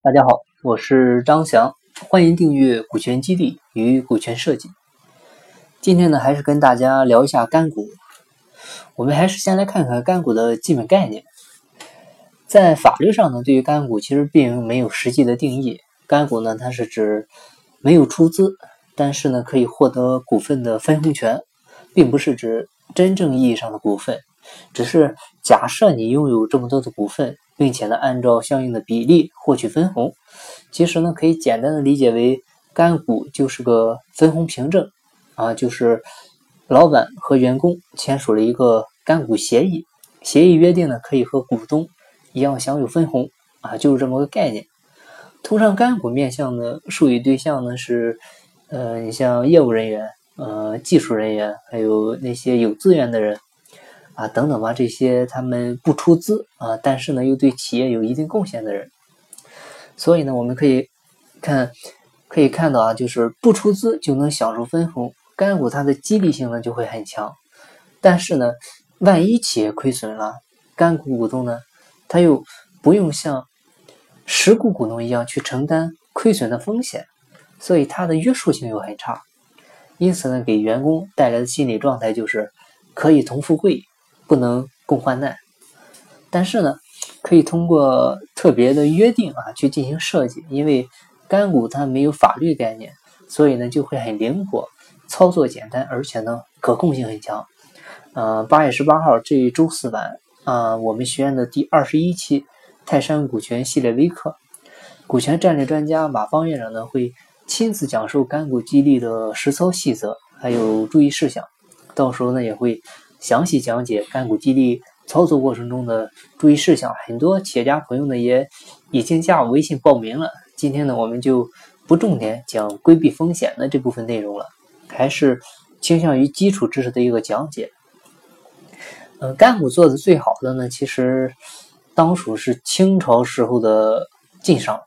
大家好，我是张翔，欢迎订阅股权激励与股权设计。今天呢，还是跟大家聊一下干股。我们还是先来看看干股的基本概念。在法律上呢，对于干股其实并没有实际的定义。干股呢，它是指没有出资，但是呢可以获得股份的分红权，并不是指真正意义上的股份。只是假设你拥有这么多的股份，并且呢按照相应的比例获取分红，其实呢可以简单的理解为干股就是个分红凭证啊，就是老板和员工签署了一个干股协议，协议约定呢可以和股东一样享有分红啊，就是这么个概念。通常干股面向的授予对象呢是呃你像业务人员、呃技术人员，还有那些有资源的人。啊，等等吧，这些他们不出资啊，但是呢又对企业有一定贡献的人，所以呢我们可以看可以看到啊，就是不出资就能享受分红，干股它的激励性呢就会很强。但是呢，万一企业亏损了，干股股东呢他又不用像实股股东一样去承担亏损的风险，所以它的约束性又很差。因此呢，给员工带来的心理状态就是可以同富贵。不能共患难，但是呢，可以通过特别的约定啊去进行设计。因为干股它没有法律概念，所以呢就会很灵活，操作简单，而且呢可控性很强。呃，八月十八号这一周四晚啊，我们学院的第二十一期泰山股权系列微课，股权战略专家马方院长呢会亲自讲授干股激励的实操细则，还有注意事项。到时候呢也会。详细讲解干股激励操作过程中的注意事项，很多企业家朋友呢也已经加我微信报名了。今天呢，我们就不重点讲规避风险的这部分内容了，还是倾向于基础知识的一个讲解。嗯，干股做的最好的呢，其实当属是清朝时候的晋商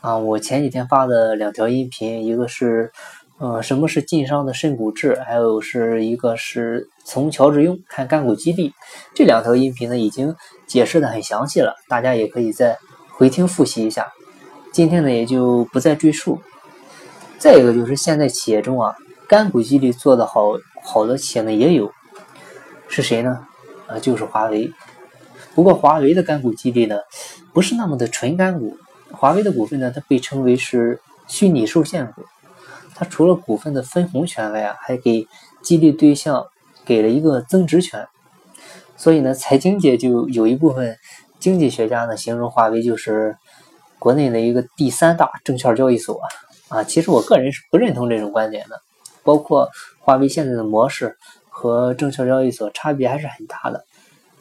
啊。我前几天发的两条音频，一个是。呃，什么是晋商的深股制？还有是一个是从乔治庸看干股激励，这两条音频呢已经解释的很详细了，大家也可以再回听复习一下。今天呢也就不再赘述。再一个就是现在企业中啊，干股激励做的好好的企业呢也有，是谁呢？啊，就是华为。不过华为的干股激励呢不是那么的纯干股，华为的股份呢它被称为是虚拟受限股。它除了股份的分红权外啊，还给激励对象给了一个增值权。所以呢，财经界就有一部分经济学家呢，形容华为就是国内的一个第三大证券交易所啊。其实我个人是不认同这种观点的。包括华为现在的模式和证券交易所差别还是很大的。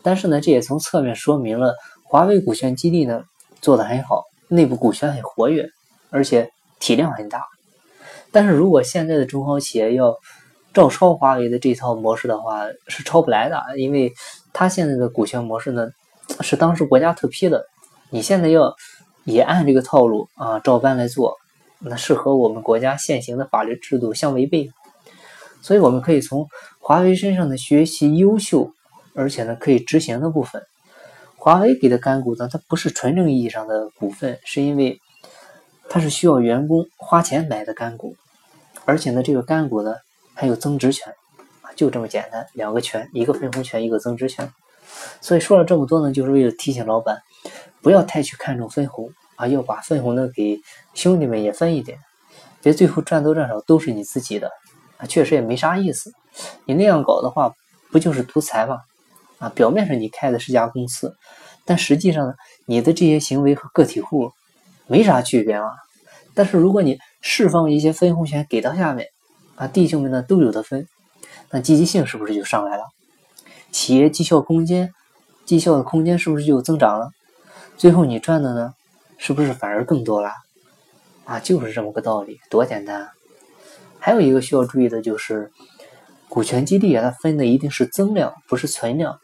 但是呢，这也从侧面说明了华为股权激励呢做得很好，内部股权很活跃，而且体量很大。但是如果现在的中小企业要照抄华为的这套模式的话，是抄不来的，因为它现在的股权模式呢是当时国家特批的，你现在要也按这个套路啊照搬来做，那是和我们国家现行的法律制度相违背。所以我们可以从华为身上呢学习优秀而且呢可以执行的部分。华为给的干股呢，它不是纯正意义上的股份，是因为。它是需要员工花钱买的干股，而且呢，这个干股呢还有增值权，就这么简单，两个权，一个分红权，一个增值权。所以说了这么多呢，就是为了提醒老板，不要太去看重分红啊，要把分红呢给兄弟们也分一点，别最后赚多赚少都是你自己的啊，确实也没啥意思。你那样搞的话，不就是独裁吗？啊，表面上你开的是家公司，但实际上呢，你的这些行为和个体户。没啥区别嘛，但是如果你释放一些分红权给到下面，啊，弟兄们呢都有的分，那积极性是不是就上来了？企业绩效空间，绩效的空间是不是就增长了？最后你赚的呢，是不是反而更多了？啊，就是这么个道理，多简单！还有一个需要注意的就是，股权激励啊，它分的一定是增量，不是存量，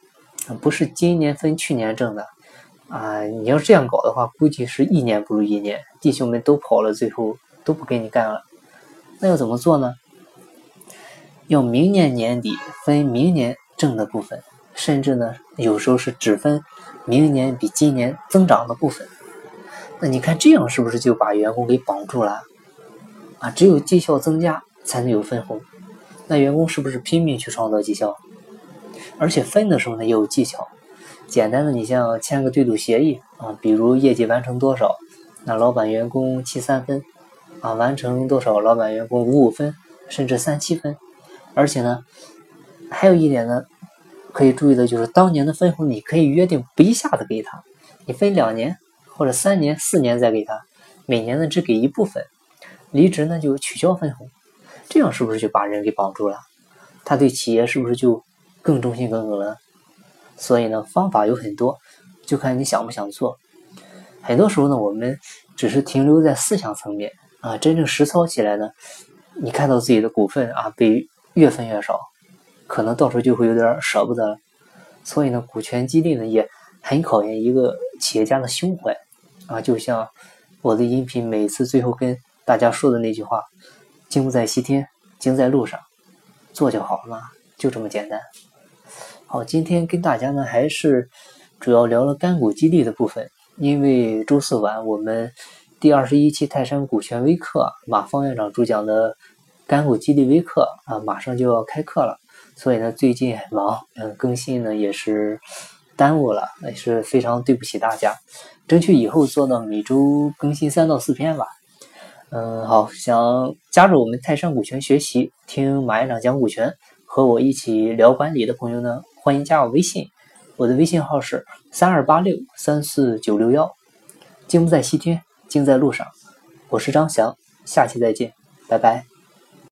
不是今年分去年挣的。啊，你要这样搞的话，估计是一年不如一年，弟兄们都跑了，最后都不跟你干了。那要怎么做呢？要明年年底分明年挣的部分，甚至呢，有时候是只分明年比今年增长的部分。那你看这样是不是就把员工给绑住了？啊，只有绩效增加才能有分红，那员工是不是拼命去创造绩效？而且分的时候呢也有技巧，简单的你像签个对赌协议啊，比如业绩完成多少，那老板员工七三分，啊完成多少老板员工五五分，甚至三七分。而且呢，还有一点呢，可以注意的就是当年的分红你可以约定不一下子给他，你分两年或者三年、四年再给他，每年呢只给一部分，离职呢就取消分红，这样是不是就把人给绑住了？他对企业是不是就？更忠心耿耿了，所以呢，方法有很多，就看你想不想做。很多时候呢，我们只是停留在思想层面啊，真正实操起来呢，你看到自己的股份啊被越分越少，可能到时候就会有点舍不得了。所以呢，股权激励呢也很考验一个企业家的胸怀啊，就像我的音频每次最后跟大家说的那句话：“精不在西天，精在路上，做就好了，就这么简单。”好，今天跟大家呢还是主要聊了干股激励的部分，因为周四晚我们第二十一期泰山股权微课马方院长主讲的干股激励微课啊，马上就要开课了，所以呢最近很忙，嗯，更新呢也是耽误了，也是非常对不起大家，争取以后做到每周更新三到四篇吧。嗯，好，想加入我们泰山股权学习，听马院长讲股权，和我一起聊管理的朋友呢。欢迎加我微信，我的微信号是三二八六三四九六幺。经不在西天，经在路上。我是张翔，下期再见，拜拜。